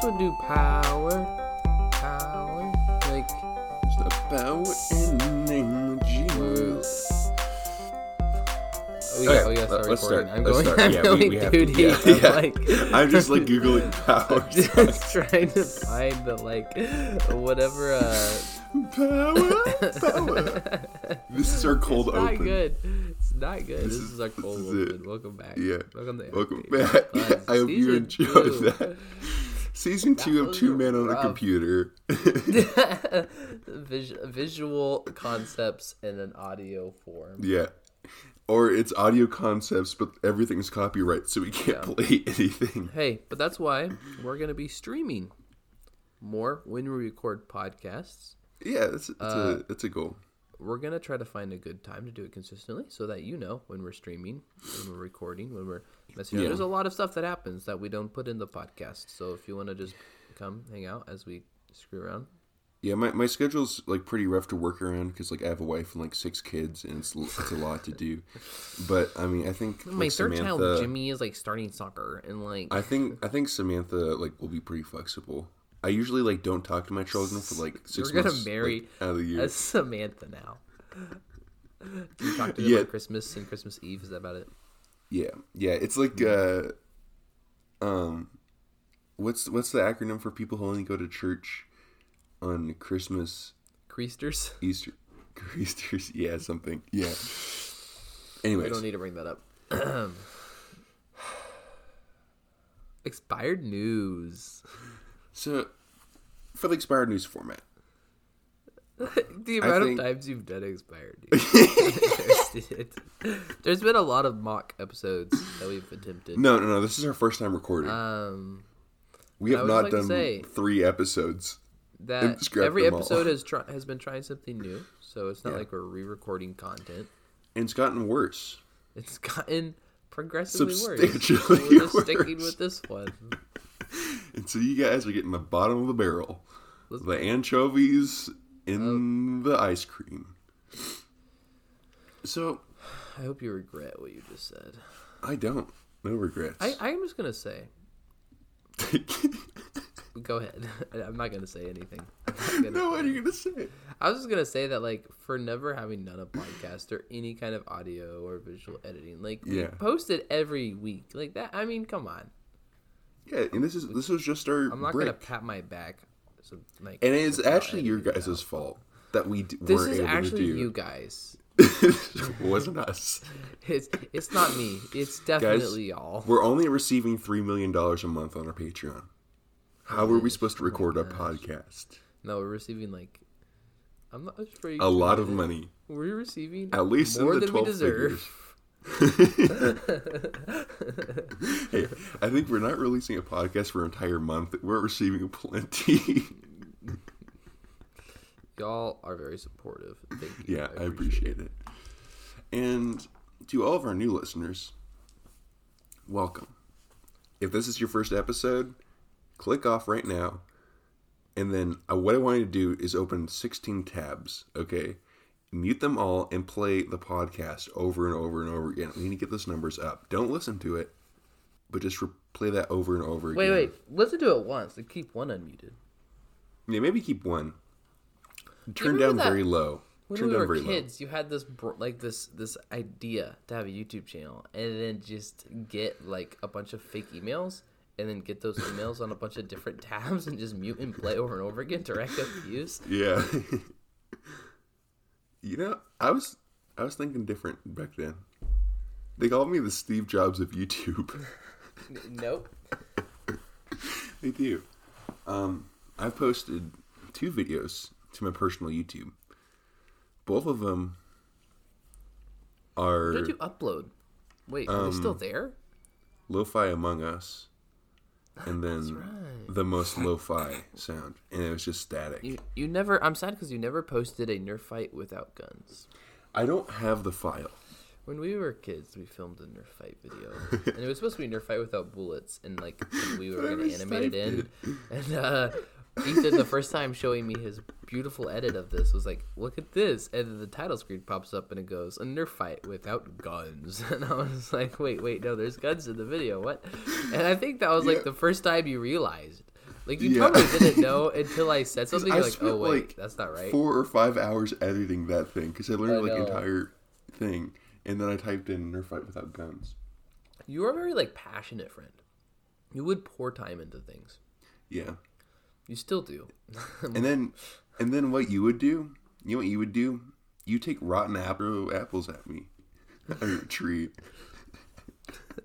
just would do power, power, like. There's the power in the name of Jesus. Oh yeah, Okay, oh yeah, start let's recording. start, I'm let's going. start. I'm Yeah, going we- we have to- yeah, yeah. I'm like, I'm just like googling power. just trying to find the like whatever. uh power, power. This is our cold It's not open. good. It's not good. This, This is, is- our cold this is it. open. Welcome back. Yeah. Welcome to Welcome Empty back. Buzz I hope you enjoyed two. that. Season two of Two Men on a. Computer. Vis- visual concepts in an audio form. yeah. Or it's audio concepts, but everything's copyright, so we can't Yeah. play anything. Hey, but that's why we're gonna be streaming more when we record podcasts. Yeah, that's, that's Uh, a that's a goal. We're gonna try to find a good time to do it consistently, so that you know when we're streaming, when we're recording, when we're messing. Yeah. There's a lot of stuff that happens that we don't put in the podcast. So if you want to just come hang out as we screw around, Yeah, my, my schedule's like pretty rough to work around because like I have a wife and like six kids and it's it's a lot to do. But I mean, I think my like, third Samantha, child Jimmy is like starting soccer and like I think I think Samantha like will be pretty flexible. I usually like don't talk to my children for like 6 We're gonna months marry like, out of the year. Samantha now. Do you talk to them Yeah. on Christmas and Christmas Eve? Is that about it? Yeah, yeah. It's like uh, um, what's what's the acronym for people who only go to church on Christmas, Creasters? Easter, Easter's? Yeah, something. Yeah. Anyway, We don't need to bring that up. Expired news. so for the expired news format, the amount think- of times you've done expired. There's been a lot of mock episodes that we've attempted. no, no, no. This is our first time recording. Um, we have not like done three episodes. that every them all. episode has try, has been trying something new, so it's not Yeah. like we're re-recording content. And it's gotten worse. It's gotten progressively worse. Substantially We're just sticking worse. with this one. And so you guys are getting the bottom of the barrel. Let's- the anchovies in oh. the ice cream. So I hope you regret what you just said. I don't. No regrets. I, I'm just gonna say. Go ahead. I'm not gonna say anything. Gonna no, what are you gonna say? I was just gonna say that like for never having done a podcast or any kind of audio or visual editing, like we Yeah. post it every week. Like that I mean, come on. Yeah, and this is this was just our I'm not break. gonna pat my back. So like and it's actually your guys' out. fault that we d- This weren't is able actually to do. you guys. it wasn't us. It's it's not me. It's definitely y'all. We're only receiving three million dollars a month on our Patreon. How are we supposed to record a podcast? No, we're receiving like I'm not you A lot of money, We're receiving at least more than we deserve. figures. Hey, I think we're not releasing a podcast for an entire month. We're receiving plenty. Y'all are very supportive. Thank you. yeah, I appreciate it. And to all of our new listeners, welcome. If this is your first episode, click off right now. And then uh, what I want you to do is open 16 tabs, okay? Mute them all and play the podcast over and over and over again. We need to get those numbers up. Don't listen to it, but just play that over and over Wait, again. wait. Listen to it once and keep one unmuted. Yeah, maybe keep one. Turn down that- very low. When Turn we down were very kids, you had this like this this idea to have a YouTube channel, and then just get like a bunch of fake emails, and then get those emails on a bunch of different tabs, and just mute and play over and over again up views. low. Yeah. you know, I was I was thinking different back then. They called me the Steve Jobs of YouTube. nope. they do. Um, I've posted two videos to my personal YouTube. Both of them are What did you upload? Wait, are they still Um, there? Lo-Fi Among Us, and then right. the most lo-fi sound, and it was just static. You you never. I'm sad because you never posted a Nerf fight without guns. I don't have the file. When we were kids, we filmed a Nerf fight video, and it was supposed to be Nerf fight without bullets, and like we were gonna animate it in. And uh, Ethan, the first time showing me his beautiful edit of this, was like, "Look at this!" And then the title screen pops up, and it goes, "A Nerf fight without guns." And I was like, "Wait, wait, no, there's guns in the video. What?" And I think that was like Yeah. the first time you realized. Like you Yeah. probably didn't know until I said something. You're like, oh, spent, oh wait, like, that's not right. Four or five hours editing that thing because I learned I like entire thing, and then I typed in "Nerf fight without guns." You are a very like passionate friend. You would pour time into things. Yeah, You still do. and then and then what you would do? You know what you would do? You take rotten apple apples at me, or a tree.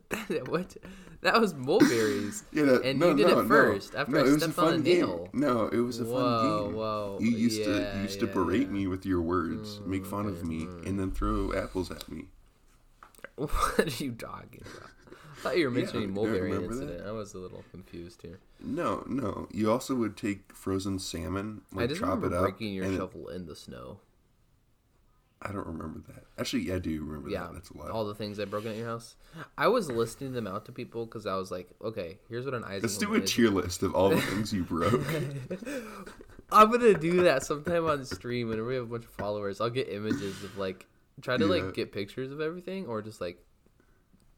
what? That was mulberries. Yeah, that, and no, you did no, it no. first after no, I it was a stepped fun game. nail. No, it was a Whoa, fun game. whoa, You used to you used to berate yeah. Mm, me with your words, make fun of me, and then throw apples at me. What are you talking about? I thought you were Yeah, mentioning don't mulberry remember that? incident. I was a little confused here. No, no. You also would take frozen salmon, I like just chop remember it up. breaking your and shovel in the snow. I don't remember that. Actually, yeah, I do remember Yeah, that. That's a lot. all the things I broken at your house. I was listing them out to people because I was like, okay, here's what an Isaac. Let's do a tier list of all the things you broke. I'm gonna do that sometime on stream whenever we have a bunch of followers. I'll get images of like try to Yeah. like get pictures of everything or just like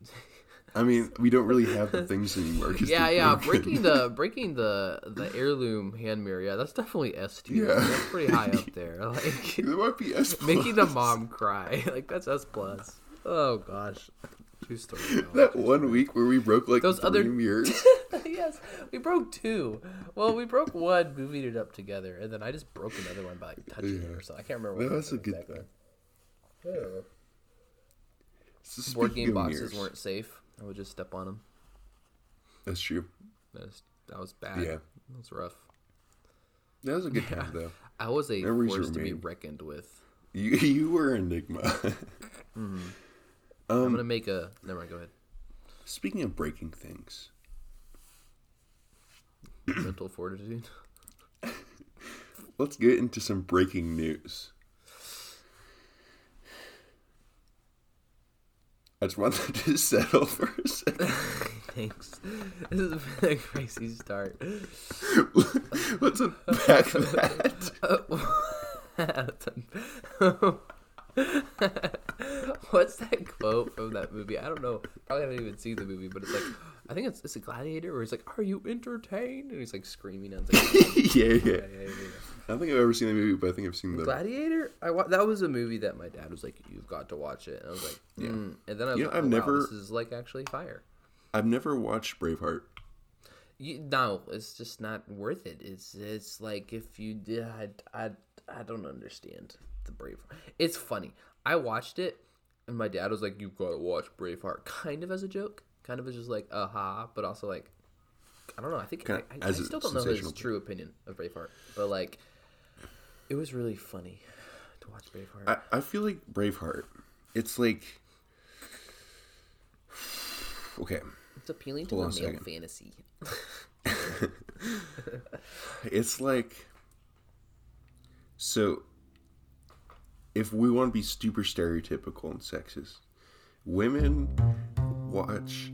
I mean, we don't really have the things anymore. yeah yeah broken. breaking the breaking the the heirloom hand mirror yeah that's definitely S tier Yeah. that's pretty high up there like There might be S making the mom cry like that's S plus oh gosh story no, That one story. week where we broke like Those other- mirrors. yes we broke two well we broke one moving it up together and then I just broke another one by like touching it or something I can't remember That what was a good exactly. thing. So board game boxes mirrors- weren't safe. I would just step on him. That's true. That was, that was bad. Yeah. That was rough. That was a good time though. I was a Memories force to be reckoned with. You you were Enigma. I'm um, gonna make a. Never mind. Go ahead. speaking of breaking things, Mental fortitude. let's get into some breaking news. I just wanted to settle for a second. Thanks. This has been a crazy start. Let's unpack that. What's that quote from that movie? I don't know. Probably haven't even seen the movie, but it's like I think it's it's a gladiator where he's like, "Are you entertained?" and he's like screaming and it's like, yeah, yeah. yeah, yeah, yeah. I don't think I've ever seen the movie, but I think I've seen the. Gladiator. I wa- that was a movie that my dad was like, "You've got to watch it," and I was like, Yeah. mm. and then I was You know, like, I've oh, wow, never- this is like actually fire. I've never watched Braveheart. You, no, it's just not worth it. It's it's like if you did, I, I, I don't understand the Brave. It's funny. I watched it, and my dad was like, "You've got to watch Braveheart," kind of as a joke, kind of as just like, aha, but also like, I don't know. I think I, I, I still don't know his true opinion of Braveheart, but like, it was really funny to watch Braveheart. I, I feel like Braveheart. It's like. Okay. it's appealing to Hold the a male second. fantasy. It's like. So. If we want to be super stereotypical and sexist, women watch.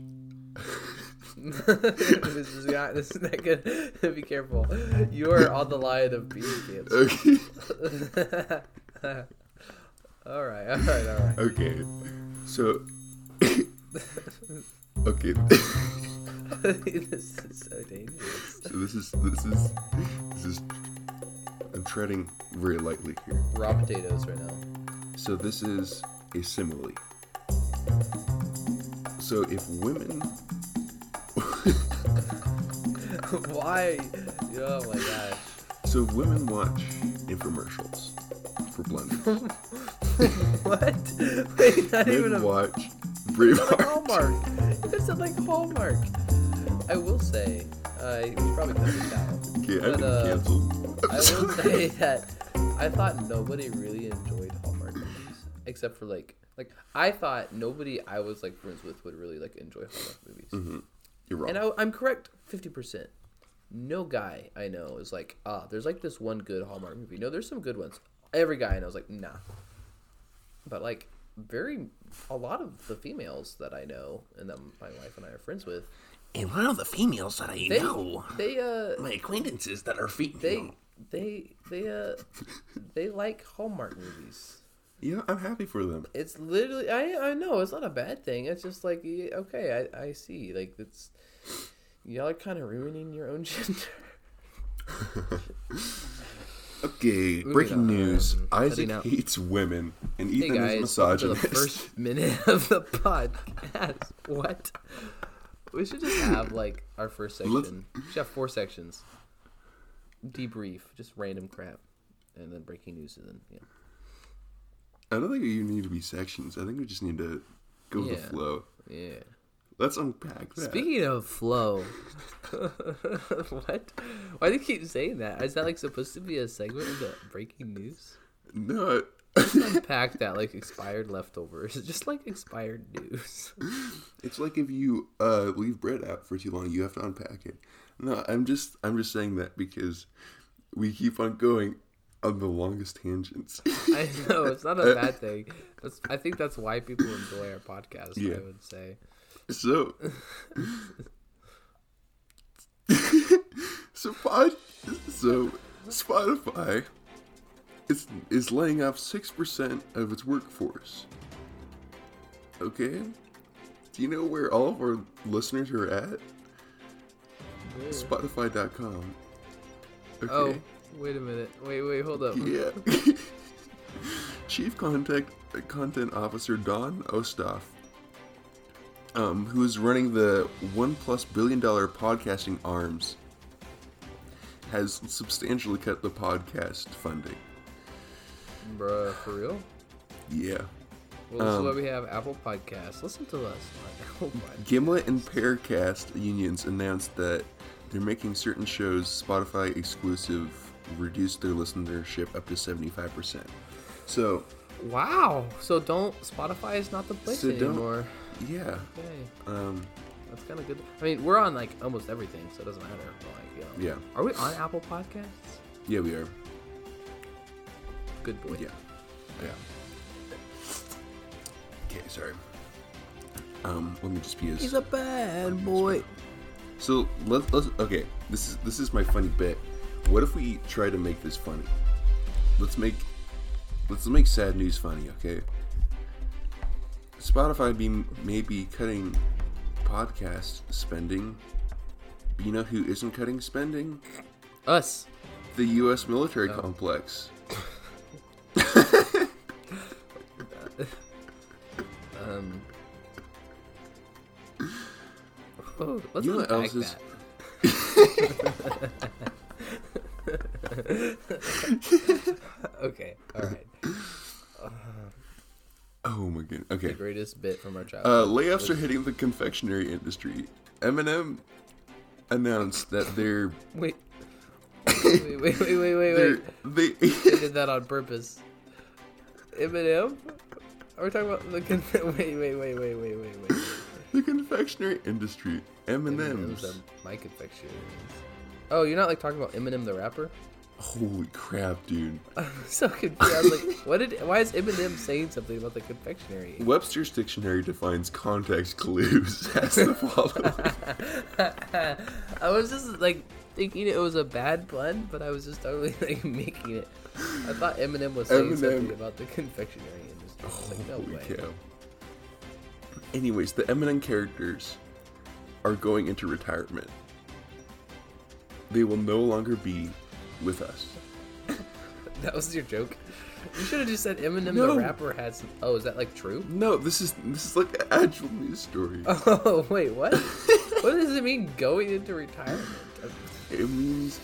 this is not. This is not good. Be careful. You are on the line of being canceled. Okay. all right. All right. All right. Okay. So. okay. this is so dangerous. So this is this is this is. I'm treading very lightly here. Raw potatoes right now. So this is a simile. So if women Why? Oh my gosh. so women watch infomercials for blenders, what? Wait, not even a watch like Braveheart. Hallmark. It's like Hallmark. I will say, uh, probably out. Okay, I've But, been uh, canceled. I'm will say that I thought nobody really enjoyed Hallmark movies, except for like like I thought nobody I was like friends with would really like enjoy Hallmark movies. You're wrong. And I, I'm correct, fifty percent. No guy I know is like, ah, there's like this one good Hallmark movie. No, there's some good ones. Every guy I know is like, nah. But like, very a lot of the females that I know and that my wife and I are friends with, And one of the females that I they know, they uh my acquaintances that are female, they they they uh they like Hallmark movies. Yeah, I'm happy for them. It's literally I I know it's not a bad thing. It's just like okay, I I see like it's y'all are kind of ruining your own gender. Okay, Moving breaking on. news. Isaac out. hates women, and Hey Ethan guys, is welcome to the first minute of the podcast. What? We should just have like our first Let's- section. We should have four sections. Debrief, just random crap, and then breaking news, and then yeah. I don't think you need to be sections. I think we just need to go with the flow. Yeah. Let's unpack that. Speaking of flow, what? Why do you keep saying that? Is that like supposed to be a segment of the breaking news? no, Unpack that like expired leftovers, just like expired news. it's like if you uh, leave bread out for too long, you have to unpack it. No, I'm just I'm just saying that because we keep on going on the longest tangents. I know it's not a bad thing. That's, I think that's why people enjoy our podcast. Yeah. I would say. So, so pod, so Spotify is is laying off six percent of its workforce. Okay, do you know where all of our listeners are at? Spotify.com. Oh, okay. Oh, wait a minute. Wait, wait, hold up. Yeah. Chief Contact Content Officer Dawn Ostroff, um, who is running the one plus billion dollar podcasting arms, has substantially cut the podcast funding. Bruh, for real? Yeah. Well, this Um, is why we have Apple Podcasts. Listen to us Apple Podcasts. Gimlet and Parcast unions announced that they're making certain shows Spotify exclusive reduce their listenership up to 75%. So, Wow. So don't Spotify is not the place So anymore. yeah. Okay, Um, that's kind of good. I mean, we're on like almost everything, so it doesn't matter. Like, you know. yeah. Are we on Apple Podcasts? Yeah, we are. Good boy. Yeah. Yeah. Okay, sorry. Um, let me just be as a bad boy. so let, let's okay. This is this is my funny bit. What if we try to make this funny? Let's make let's make sad news funny, okay? Spotify be maybe cutting podcast spending. You know who isn't cutting spending? Us. The U.S. military Oh. complex. Um. Oh, let's You know what else is- that. okay, all right. Oh my god. Okay. The greatest bit from our Uh, childhood. layoffs are hitting the confectionery industry. M&M announced that they're Wait. Wait, wait, wait, wait, wait, they They did that on purpose. Eminem? Are we talking about the con- wait, wait, wait, wait, wait, wait, wait. the confectionery industry. M&M's. M&M's my confectionaries. Oh, you're not like talking about Eminem the rapper? Holy crap, dude! I'm so confused. Like, what did? Why is Eminem saying something about the confectionery? Webster's dictionary defines context clues as the following. I was just like thinking it was a bad pun, but I was just totally like making it. I thought Eminem was saying Eminem- something about the confectionery industry. Was like, no Holy way. cow. Anyways, the M&M characters are going into retirement. They will no longer be with us. That was your joke. You should have just said Eminem No. the rapper had some. Oh, is that like true? No, this is this is like an actual news story. Oh wait, what? what does it mean going into retirement? It means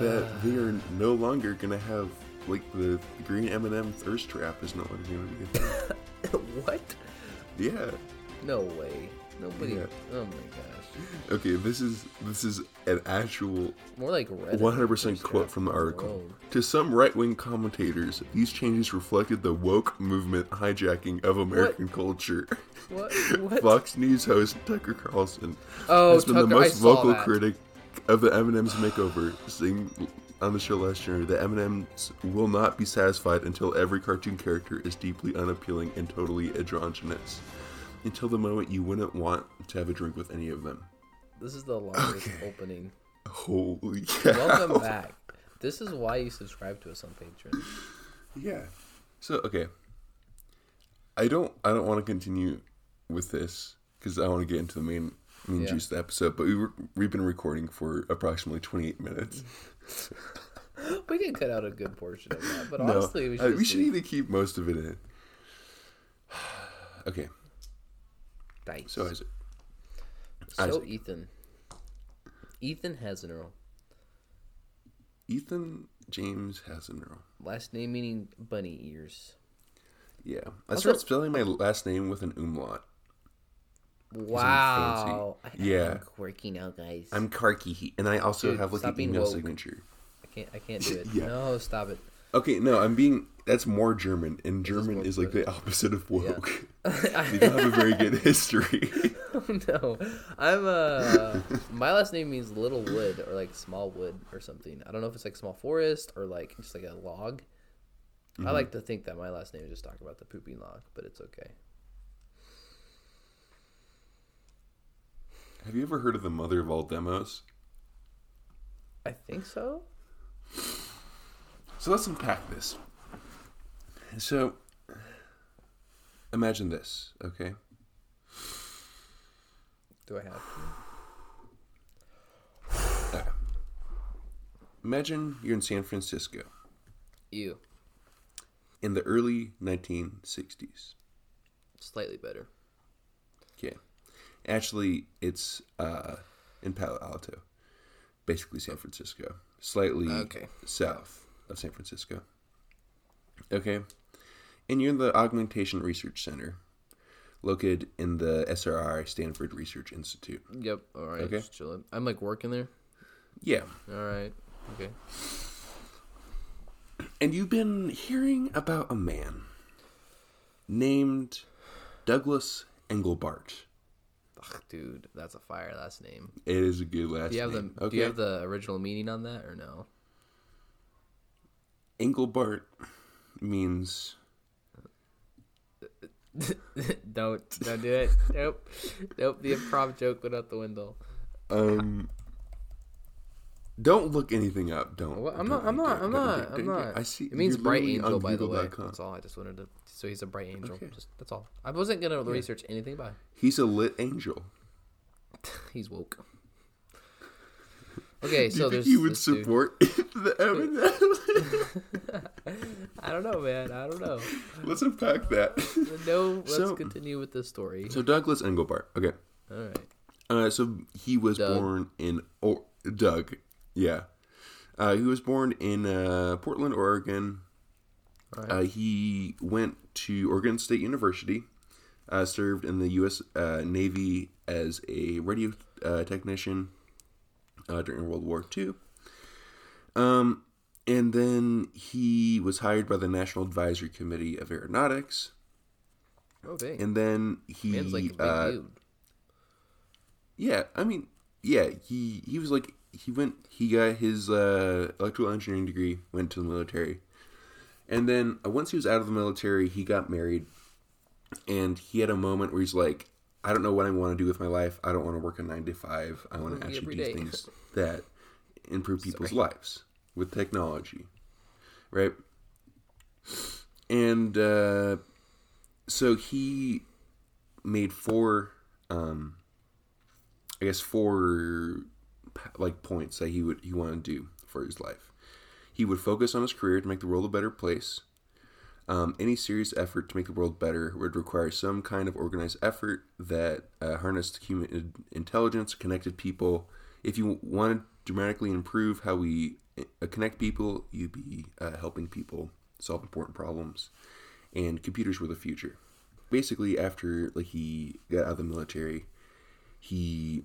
that they are no longer gonna have like the green M&M thirst trap is no longer gonna be what? Yeah. No way. Nobody. Yeah. Oh my gosh. Okay, this is this is an actual More like 100% quote from the article. To some right-wing commentators, these changes reflected the woke movement hijacking of American culture. What? What? Fox News host Tucker Carlson Oh, has been the Tucker, I most vocal that. critic of the M&M's makeover, saying on the show last year that M&M's will not be satisfied until every cartoon character is deeply unappealing and totally androgynous. Until the moment you wouldn't want to have a drink with any of them. This is the longest opening. Holy cow. Welcome back. This is why you subscribe to us on Patreon. Yeah. So okay. I don't I don't want to continue with this because I want to get into the main main Yeah. juice of the episode, but we were, we've been recording for approximately 28 minutes. We can cut out a good portion of that, but No, honestly, we uh, should. we should either keep most of it in. okay, Nice. so Isaac. So Isaac. Ethan. Ethan Hasenero. Ethan James Hasenero. Last name meaning bunny ears. Yeah, I Also- started spelling my last name with an umlaut. Wow. I, Yeah. I'm quirky now, guys. I'm Karki, and I also Dude, have like an email woke. signature. I can't. I can't do it. Yeah. No, stop it. Okay, no, I'm being. That's more German, and German is like the opposite of woke. I they don't have a very good history. oh, no, I'm uh my last name means little wood or like small wood or something. I don't know if it's like small forest or like just like a log. Mm-hmm. I like to think that my last name is just talking about the pooping log, but it's okay. have you ever heard of the mother of all demos? I think so. So let's unpack this. So, imagine this, okay? Do I have? to? Okay. Imagine you're in San Francisco You in the early 1960s. slightly better. Okay. Actually, it's uh, in Palo Alto, basically San Francisco, slightly Okay. south of San Francisco. Okay. And you're in the Augmentation Research Center, located in the SRI Stanford Research Institute. Yep. All right. Okay. Just chilling. I'm like working there. Yeah. All right. Okay. And you've been hearing about a man named Douglas Engelbart. Ugh, dude, that's a fire last name. It is a good last Do you have name. the Do you have the original meaning on that or no? Engelbart means don't don't do it. Nope. Nope. The improv joke went out the window. um. Don't look anything up. Don't. What? I'm don't- not. I'm not. don't- I'm don't- not. don't- I'm don't- I see. It means bright angel, by the way. That's all. I just wanted to. So he's a bright angel. Okay. Just that's all. I wasn't gonna research anything by. He's a lit angel. He's woke. Okay, Do so you there's you would support the Eminem? I don't know, man. I don't know. Let's unpack that. No, let's So- continue with this story. So Douglas Engelbart. Okay. all right. Uh, so he was Doug. born in or Doug, yeah. Uh, he was born in uh, Portland, Oregon. Alright. Uh, he went to Oregon State University. Uh, served in the U.S. Uh, Navy as a radio uh, technician uh, during World War II. Um, and then he was hired by the National Advisory Committee of Aeronautics. Oh dang. And then he Man's like a big uh, dude. Yeah, I mean, yeah, he he was like he went he got his uh, electrical engineering degree, went to the military, and then uh, once he was out of the military, he got married, and he had a moment where he's like, I don't know what I want to do with my life. I don't want to work a nine to five. I want to actually do day." things that improve people's lives with technology, right? And uh, so he made four um, I guess four like points that he would he wanted to do for his life. He would focus on his career to make the world a better place. Um, any serious effort to make the world better would require some kind of organized effort that uh, harnessed human intelligence, connected people. If you want to dramatically improve how we uh, connect people, you'd be uh, helping people solve important problems. And computers were the future. Basically, after like he got out of the military, he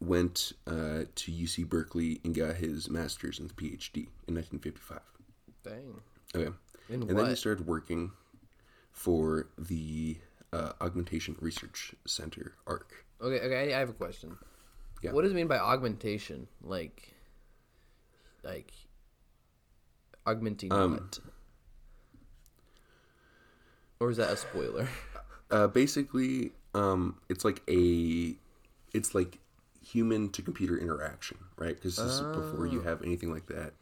went uh, to UC Berkeley and got his master's and PhD in 1955. Dang. Okay. In and then he started working for the uh, Augmentation Research Center, ARC. Okay, okay. I have a question. Yeah. What does it mean by augmentation? Like, like augmenting Um, what? Or is that a spoiler? Uh, basically, um, it's like a, it's like human to computer interaction, right? Because this is before you have anything like that.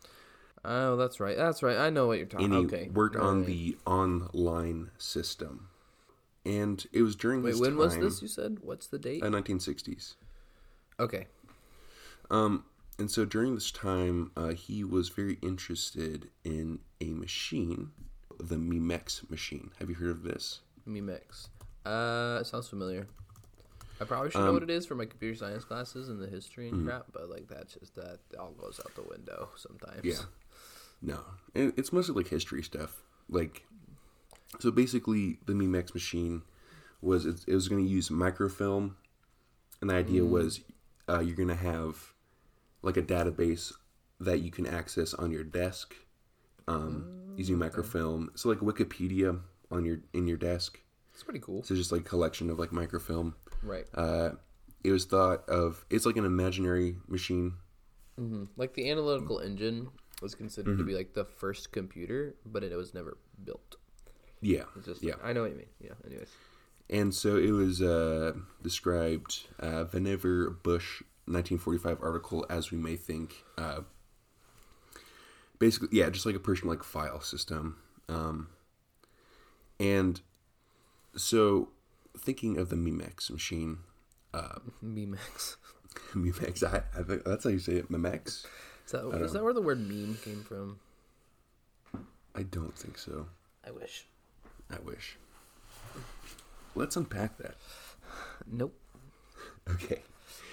Oh, that's right. That's right. I know what you're talking. And he Okay. worked on the online system, and it was during this. Wait, when was this? You said what's the date? Uh, 1960s. Okay. Um, and so during this time, uh, he was very interested in a machine, the Memex machine. Have you heard of this? Memex. Uh, it sounds familiar. I probably should know what it is for my computer science classes and the history and crap, but like that's just that all goes out the window sometimes. Yeah. No, it, it's mostly like history stuff. Like, so basically, the Memex machine was it, it was going to use microfilm, and the idea was uh, you're going to have like a database that you can access on your desk um, using microfilm. So like Wikipedia on your in your desk. It's pretty cool. So just like collection of like microfilm. Right. Uh, it was thought of it's like an imaginary machine. Like the analytical engine was considered to be like the first computer, but it was never built. Yeah, just yeah. I know what you mean. Yeah. Anyways. And so it was uh, described uh, Vannevar Bush 1945 article as we may think. Uh, basically, yeah, just like a Persian like file system. Um, and so thinking of the Memex machine, Memex. Memex, I, I think that's how you say it, Memex. Is that, is that where the word meme came from? I don't think so. I wish. I wish. Let's unpack that. Nope. Okay.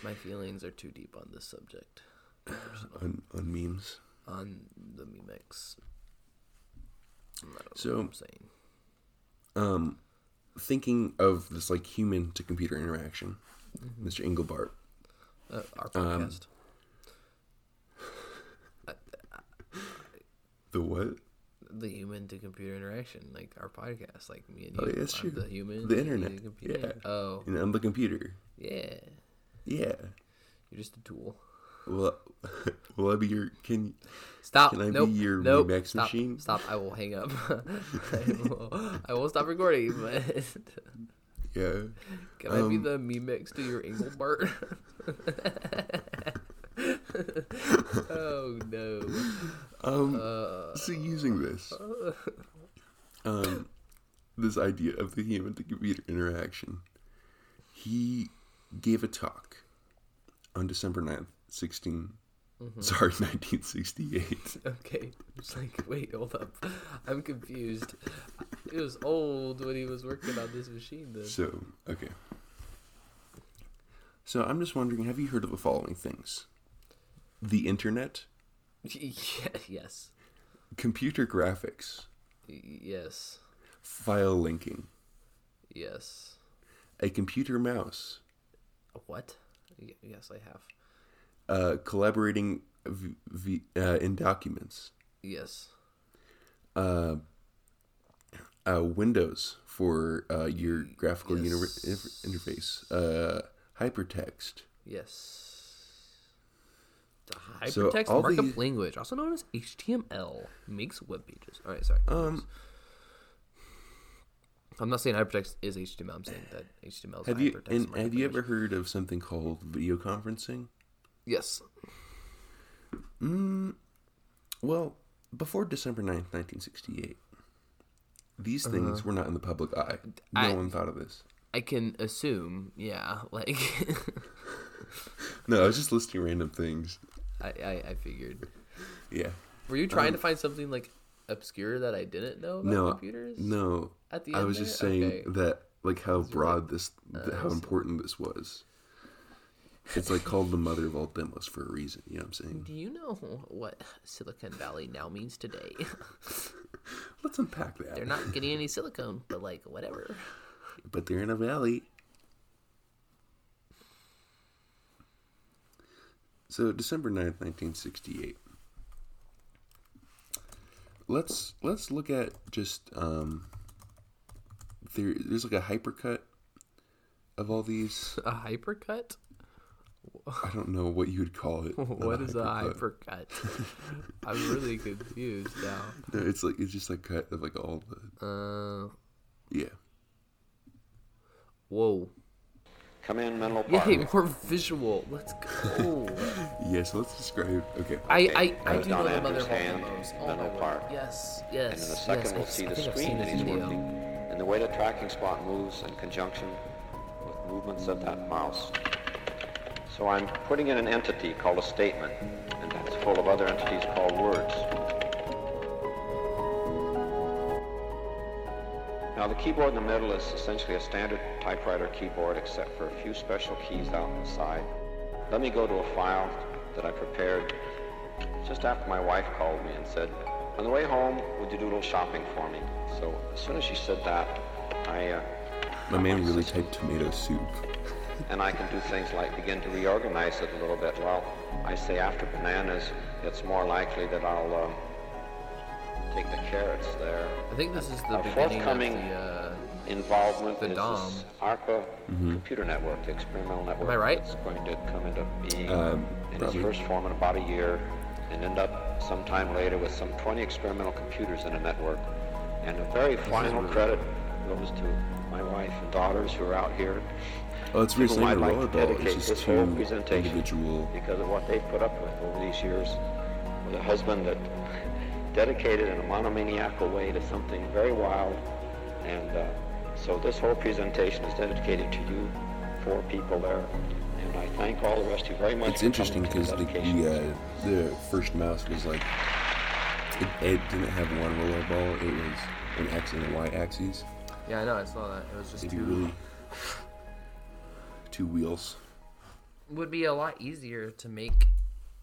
My feelings are too deep on this subject. On, on memes. on the Memex. I don't know So- what I'm saying. um, thinking of this like human to computer interaction, Mm-hmm. Mr. Engelbart. Uh, our Um, The what? the human to computer interaction, like our podcast, like me and Oh, you. yeah, that's I'm true. The human. The internet. the computer. Yeah. Oh, And on the computer. yeah. Yeah. You're just a tool. Will, will I be your? Can Stop. Can I be your nope. Memex stop, machine? Stop. I will hang up. I, will, I will stop recording, but yeah? can I be Um, the Memex to your Engelbart? oh no. Um. Uh, so using this, um, this idea of the human to computer interaction, he gave a talk on December 9th, 16. Mm-hmm. Sorry, 1968. Okay. It's like, wait, hold up. I'm confused. It was old when he was working on this machine then. So, okay. So, I'm just wondering have you heard of the following things? The internet, yes. computer graphics, Yes. file linking, Yes. a computer mouse, What? Y- Yes, I have. uh, collaborating v- v- uh, in documents, Yes. uh, uh, Windows for uh, your graphical Yes. inter- interface, uh, hypertext. Yes. The So hypertext all markup these- language, also known as HTML, makes web pages. All right, sorry. Um, I'm not saying hypertext is HTML. I'm saying that HTML is have you hypertext and have you ever heard of something called video conferencing? Yes. Well, before December 9th, 1968, these things were not in the public eye. No Uh-huh. I- one thought of this. I can assume, yeah, like No, I was just listing random things. I, I, I figured. Yeah. Were you trying to find something like obscure that I didn't know about Um, No, computers? no. At the I was just saying Okay. that, like, how broad this, th- I how important this was. It's like called the mother of all demos for a reason. You know what I'm saying? Do you know what Silicon Valley now means today? Let's unpack that. They're not getting any silicone, but like whatever. but they're in a valley. So December 9th, 1968. Let's let's look at just um there there's like a hypercut of all these. A hypercut? I don't know what you would call it. not What is a hypercut. hypercut? I'm really confused now. No, it's like it's just like cut of like all the Uh, yeah. whoa. Command mental Yay, part. more visual. Let's go. Yeah, so let's describe okay. I, I, Okay, I do Don know the mother Andrews' of all hand, demos. Oh mental my part. word. Yes, And in a second, yes. we'll I- see I the screen that he's video. working and the way the tracking spot moves in conjunction with movements of that mouse. So I'm putting in an entity called a statement, and that's full of other entities called words. Now the keyboard in the middle is essentially a standard typewriter keyboard except for a few special keys out on the side. Let me go to a file that I prepared just after my wife called me and said, on the way home, would you do a little shopping for me? So as soon as she said that, I uh, My man really typed tomato soup. and I can do things like begin to reorganize it a little bit. Well, I say after bananas, it's more likely that I'll um, take the carrots there. I think this is the A beginning of forthcoming the. Uh, involvement The is DOM. this ARPA computer network, the experimental network. Am I right? It's going to come into being Um, in probably. its first form in about a year and end up sometime later with some 20 experimental computers in a network. And a very final really- credit goes to my wife and daughters who are out here Oh, it's very to whom similar to like to rollerball. dedicate It's this just whole two presentation individual. because of what they've put up with over these years with a husband that dedicated in a monomaniacal way to something very wild. And uh, so this whole presentation is dedicated to you, four people there. And I thank all the rest of you very much. It's for interesting because the the, uh, the first mouse was like it, it didn't have one roller ball; It was an X and a Y axis. yeah, I know. I saw that. It was just It'd be really two wheels. Would be a lot easier to make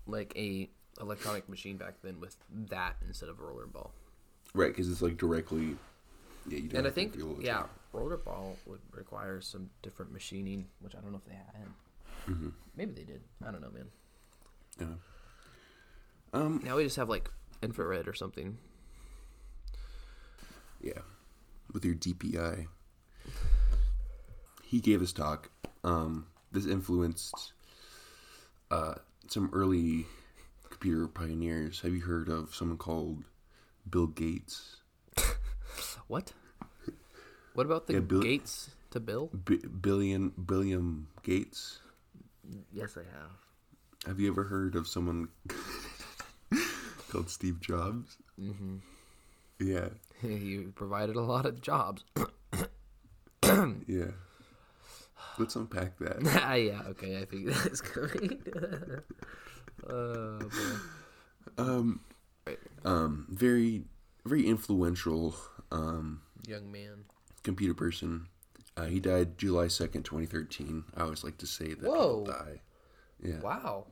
like a electronic machine back then with that instead of a roller ball. Right, because it's like directly. Yeah, you don't And I think yeah, rollerball would require some different machining, which I don't know if they had. Mm-hmm. Maybe they did. I don't know, man. Yeah. Um. Now we just have like infrared or something. Yeah. With your DPI. He gave his talk. Um, this influenced uh, some early computer pioneers. Have you heard of someone called Bill Gates? What? What about the Yeah, Bill- gates to Bill? B- billion Billiam Gates. Yes, I have. Have you ever heard of someone called Steve Jobs? Mm-hmm. Yeah, he provided a lot of jobs. yeah. Let's unpack that. ah, yeah, okay, I think that's coming. oh, boy. Um, um, very, very influential um, Young man. computer person. Uh, he died July second, twenty thirteen. I always like to say that Whoa. die. Yeah, Wow.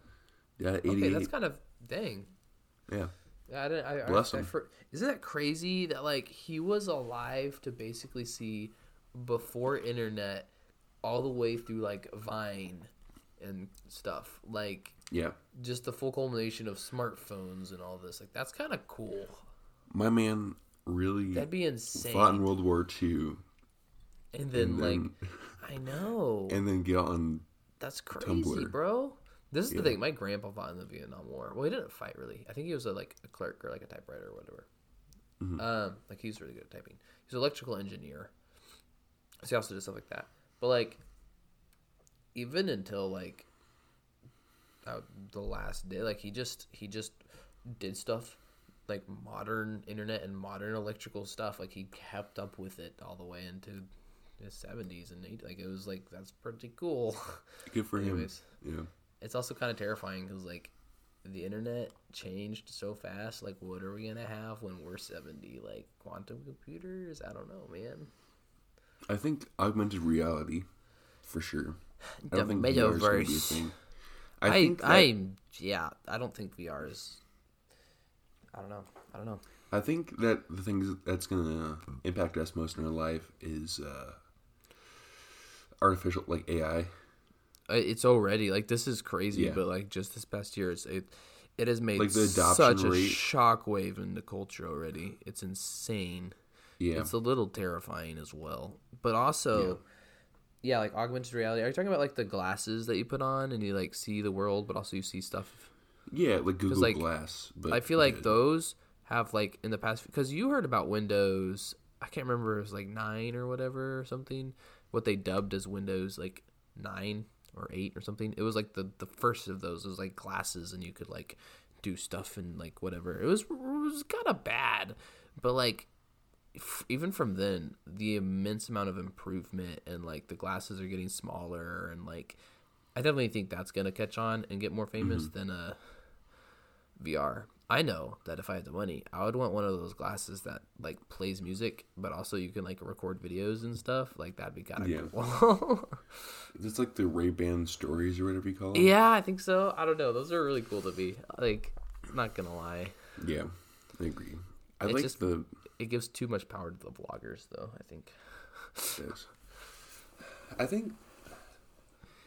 yeah, Okay, that's kind of dang. yeah, Yeah, I didn't. I, Bless I, I him. for, isn't that crazy that like he was alive to basically see before internet, all the way through like Vine, and stuff like yeah. just the full culmination of smartphones and all this. Like that's kind of cool. My man really That'd be insane. fought in World War II, and then and like, I know and then get on. that's crazy, Tumblr. bro. This is the thing. My grandpa fought in the Vietnam War. Well, he didn't fight really. I think he was a, like a clerk or like a typewriter or whatever. Mm-hmm. Um, like he's really good at typing. He's an electrical engineer. So he also did stuff like that. But like, even until like uh, the last day, like he just he just did stuff like modern internet and modern electrical stuff. Like he kept up with it all the way into the seventies and 80s. like it was like that's pretty cool. Good for Anyways. him. Yeah. it's also kind of terrifying because like the internet changed so fast like what are we gonna have when we're 70 like quantum computers i don't know man I think augmented reality, for sure. I don't think VR is gonna be a thing. i I think that, i yeah i don't think vr is i don't know i don't know I think that the things that's gonna impact us most in our life is uh, artificial, like AI. Uh, it's already like this is crazy Yeah. but like just this past year it's it it has made Like, the adoption such a rate- shockwave in the culture already it's insane Yeah, It's a little terrifying as well. But also, yeah. like augmented reality. Are you talking about like the glasses that you put on and you like see the world, but also you see stuff? Yeah, like Google like, Glass. But I feel like good. those have like in the past because you heard about Windows. I can't remember it was like nine or whatever or something. What they dubbed as Windows like nine or eight or something. It was like the the first of those. It was like glasses and you could like do stuff and like whatever. It was it was kind of bad, but like f- even from then, the immense amount of improvement and like the glasses are getting smaller and like I definitely think that's gonna catch on and get more famous Mm-hmm. than uh VR. I know that if I had the money, I would want one of those glasses that like plays music, but also you can like record videos and stuff. Like that'd be kind of Yeah. cool. It's like the Ray Ban stories or whatever you call it. yeah, I think so. I don't know. Those are really cool to be Like, not gonna lie, Yeah, I agree. I It's like just- the it gives too much power to the vloggers, though. I think. this. I think.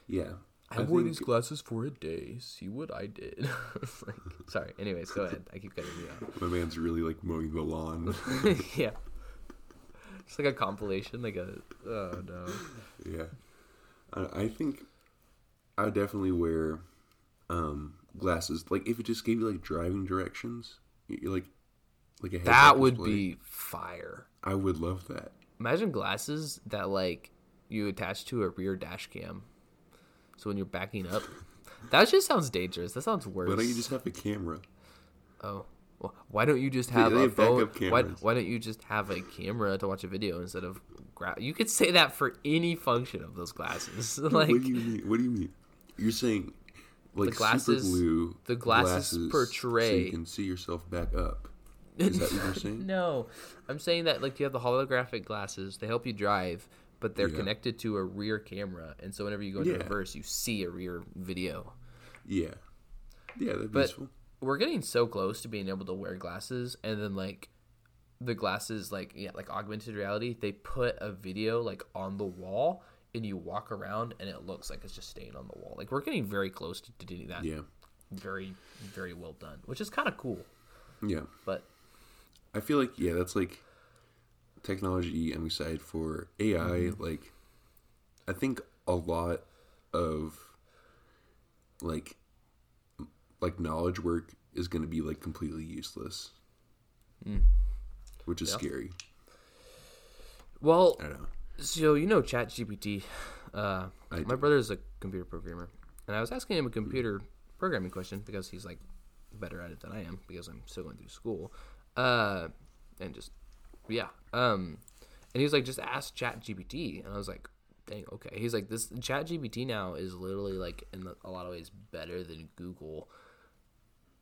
Yeah, I, wore think- these glasses for a day. See what I did. Like, sorry. Anyways, go ahead. I keep cutting you off. My man's really like mowing the lawn. yeah. It's like a compilation, like a oh no. yeah, I, I think I would definitely wear um, glasses. Like if it just gave you like driving directions, you like like a That would display. be fire. I would love that. Imagine glasses that like you attach to a rear dash cam. So when you're backing up, that just sounds dangerous. That sounds worse. Why don't you just have a camera? Oh, well, why don't you just have a phone? backup Why, why don't you just have a camera to watch a video instead of grab? You could say that for any function of those glasses. like what do you mean? What do you mean? You're saying like glasses- super glue the glasses so portray- you can see yourself back up. Is that what you're saying? no, I'm saying that like you have the holographic glasses. They help you drive, but they're Yeah. connected to a rear camera, and so whenever you go into Yeah. reverse, you see a rear video. Yeah, yeah, that'd be But useful. we're getting so close to being able to wear glasses, and then like the glasses, like yeah, like augmented reality, they put a video like on the wall, and you walk around, and it looks like it's just staying on the wall. Like we're getting very close to doing that. Yeah, Very, very well done, which is kind of cool. yeah. But I feel like yeah, that's like technology. I'm excited for AI. Mm-hmm. Like, I think a lot of like like knowledge work is going to be like completely useless, which is Mm. Yeah. scary. well, I don't know. So you know ChatGPT. Uh, I my do. brother's a computer programmer, and I was asking him a computer programming question because he's like better at it than I am because I'm still going through school, uh, and just yeah. Um, and he was like, just ask ChatGPT, and I was like, dang, okay. He's like, this ChatGPT now is literally like in a lot of ways better than Google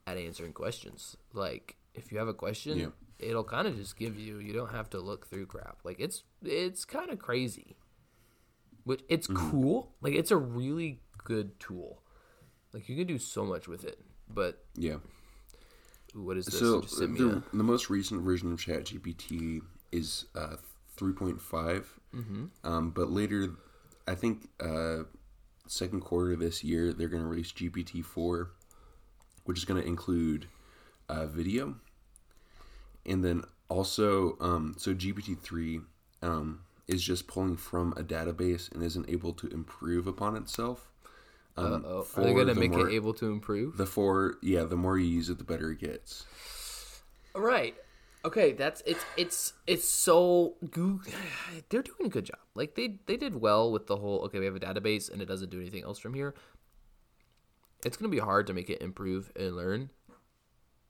at answering questions. Like if you have a question, Yeah. it'll kind of just give you. You don't have to look through crap. Like it's it's kind of crazy. Which it's Mm-hmm. cool. Like it's a really good tool. Like you can do so much with it. But Yeah. What is this? So You just sent me the, the most recent version of ChatGPT is uh, 3.5, mm-hmm. um, but later, I think uh, second quarter this year they're going to release GPT 4, which is going to include uh, video, and then also um, so GPT 3 um, is just pulling from a database and isn't able to improve upon itself. Um, Uh-oh. Are they gonna the make more- it able to improve? the four? Yeah, the more you use it, the better it gets. Right. Okay, that's it's it's it's so Google. They're doing a good job. Like they they did well with the whole. Okay, we have a database and it doesn't do anything else from here. It's gonna be hard to make it improve and learn,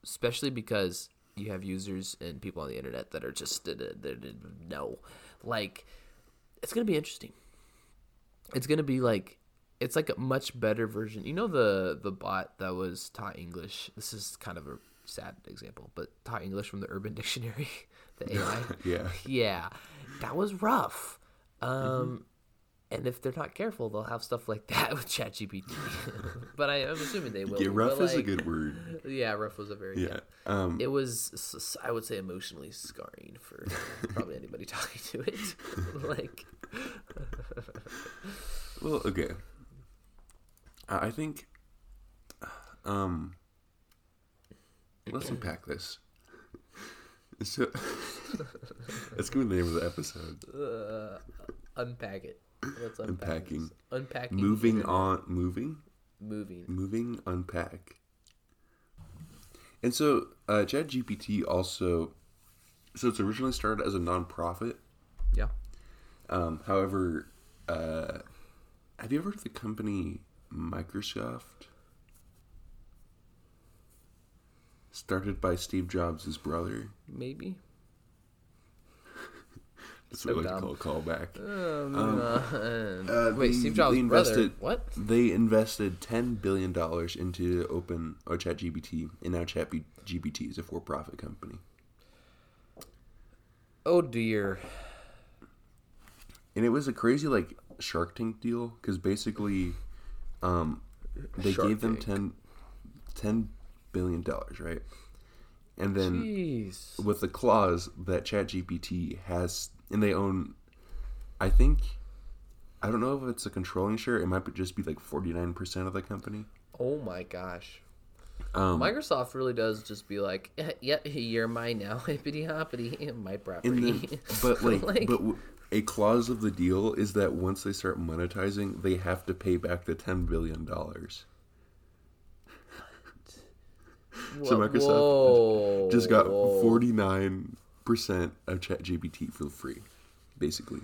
especially because you have users and people on the internet that are just that no, like it's gonna be interesting. It's gonna be like it's like a much better version. You know the the bot that was taught English. This is kind of a sad example, but taught English from the Urban Dictionary, the AI. Yeah. yeah, that was rough. Um, and if they're not careful, they'll have stuff like that with ChatGPT. but I, I'm assuming they will. Yeah, rough but, is a good word. Yeah, rough was a very Yeah. Um, it was I would say emotionally scarring for probably anybody talking to it. like well, okay. I think. Um. Let's unpack this. So, that's gonna be the name of the episode. uh, unpack it. Let's unpack Unpacking. this. Unpacking. Moving on, moving, Moving. moving, unpack. And so, uh, ChatGPT also, so it's originally started as a nonprofit. Yeah. Um, however, uh, have you ever heard of the company Microsoft? Started by Steve Jobs' brother. Maybe. That's So what I like dumb. to call a callback. Um, uh, Uh, wait, Steve Jobs' they brother. invested- What? They invested ten billion dollars into Open or ChatGPT, and now ChatGPT is a for-profit company. Oh dear. And it was a crazy like Shark Tank deal because basically, um, they Shark gave them Tank. 10, 10 billion dollars, right? And then Jeez. with the clause that ChatGPT has, and they own, I think, I don't know if it's a controlling share. It might just be like forty nine percent of the company. Oh my gosh. Um, Microsoft really does just be like, "Yep, you're mine now, hippity hoppity, my property." then, but like, but w- a clause of the deal is that once they start monetizing, they have to pay back the ten billion dollars. So Microsoft whoa, just got forty nine percent of ChatGPT for free, basically.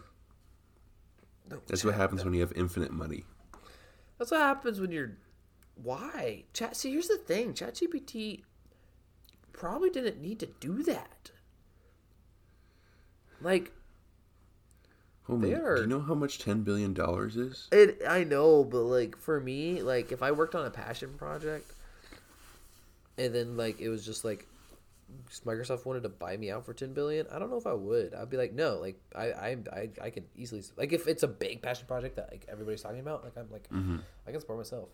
That's what happens when you have infinite money. That's what happens when you're. Why? Chat. See, here's the thing. ChatGPT probably didn't need to do that. Like, Oh! They Do you know how much ten billion dollars is? it. I know, but like for me, like if I worked on a passion project, and then like it was just like Microsoft wanted to buy me out for ten billion, I don't know if I would. I'd be like, no, like I, I, I, I can easily like if it's a big passion project that like everybody's talking about, like I'm like mm-hmm. I can support myself.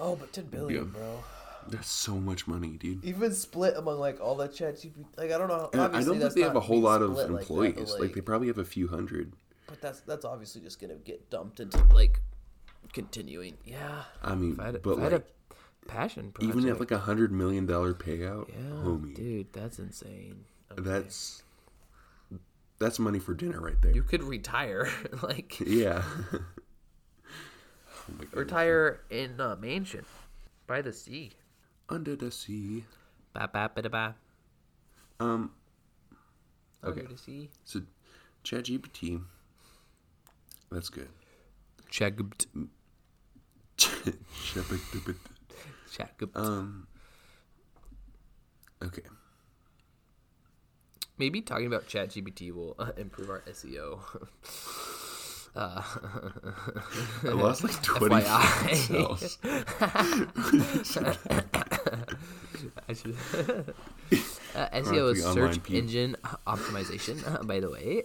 Oh, but ten billion, Yeah. bro. That's so much money, dude. even split among like all the chat GPT. Like I don't know. And I don't think they have a whole lot of split like that, but, employees. like, they probably have a few hundred. but that's that's obviously just gonna get dumped into like continuing. Yeah. I mean, If I had, a- but if I had like a passion project, even at like a hundred million dollar payout, yeah, homie, dude, that's insane. Okay. that's that's money for dinner right there. you could retire, like yeah. oh retire in uh, a mansion by the sea. Under the sea. Ba ba ba da ba. Um. Under Okay. the sea. So, ChatGPT. That's good. Shepard- Checked. um. Okay. Maybe talking about ChatGPT will uh, improve our SEO. uh, I lost like twenty FYI. cells. I should. uh, SEO is search engine optimization. uh, by the way,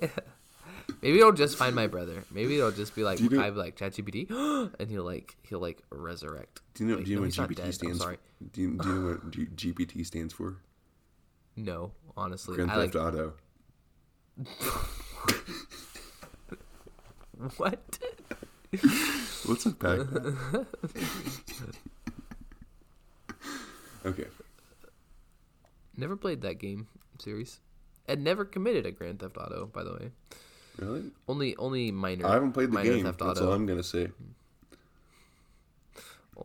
maybe it'll just find my brother. Maybe it'll just be like you know- I'd be like ChatGPT, and he'll like he'll like resurrect. Do you know? Wait, do you know no, what GPT dead. Stands? sorry. Do you, do you know what G- GPT stands for? No, honestly, Grand I like Theft Auto. what? Let's unpack that. Okay. Never played that game series, and never committed a Grand Theft Auto. By the way, Really? only only minor. I haven't played the game. Theft That's Auto. all I'm gonna say.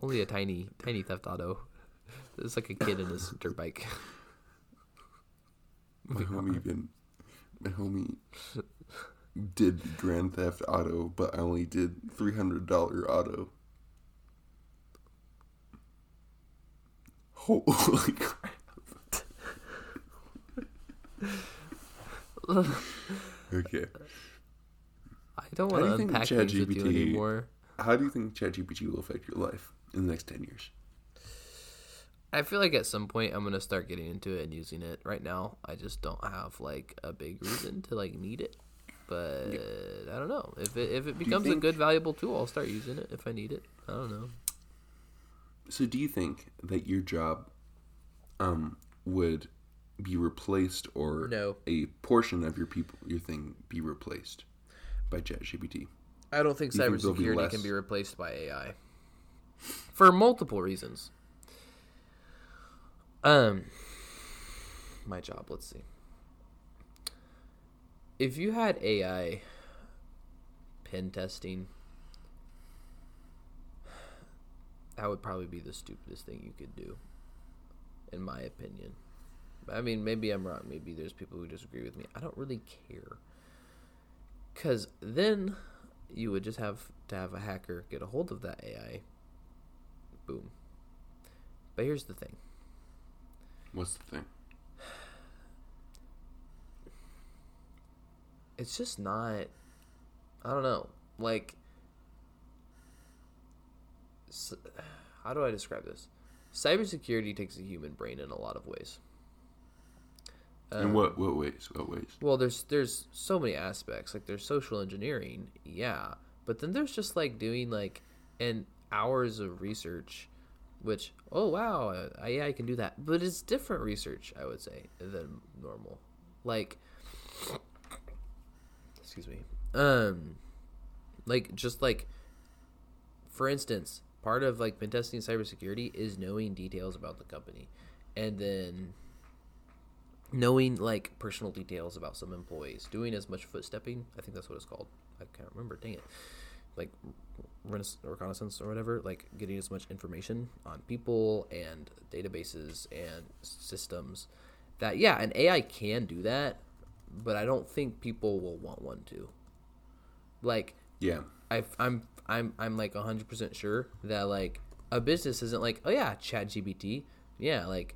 Only a tiny, tiny theft auto. It's like a kid in his dirt bike. My homie been, my homie did Grand Theft Auto, but I only did three hundred dollar auto. Holy crap! okay, I don't want do to unpack things with you ChatGPT anymore. how do you think ChatGPT will affect your life in the next ten years? I feel like at some point I'm gonna start getting into it and using it. Right now, I just don't have like a big reason to like need it. But I don't know if it if it becomes a good valuable tool, I'll start using it if I need it. I don't know. So, do you think that your job, um, would be replaced, or No. a portion of your people, your thing, be replaced by ChatGPT? I don't think be cybersecurity can be replaced by AI for multiple reasons. Um, my job. Let's see. If you had AI pen testing, that would probably be the stupidest thing you could do, in my opinion. I mean, maybe I'm wrong. Maybe there's people who disagree with me. I don't really care. Because then you would just have to have a hacker get a hold of that AI. Boom. But here's the thing What's the thing? it's just not. I don't know. Like, how do I describe this? Cybersecurity takes a human brain in a lot of ways. In what what ways? What ways? Well, there's there's so many aspects. Like there's social engineering, yeah, but then there's just like doing like an hours of research, which oh wow, yeah, I can do that, but it's different research I would say than normal. Like, excuse me, um, like just like for instance, part of like pen testing cybersecurity is knowing details about the company, and then knowing like personal details about some employees, doing as much footstepping. I think that's what it's called. I can't remember. Dang it. Like reconnaissance or whatever. Like getting as much information on people and databases and systems. That yeah, an AI can do that, but I don't think people will want one to. Like Yeah. I, I'm I'm I'm like 100% sure that like a business isn't like oh yeah chat gpt yeah like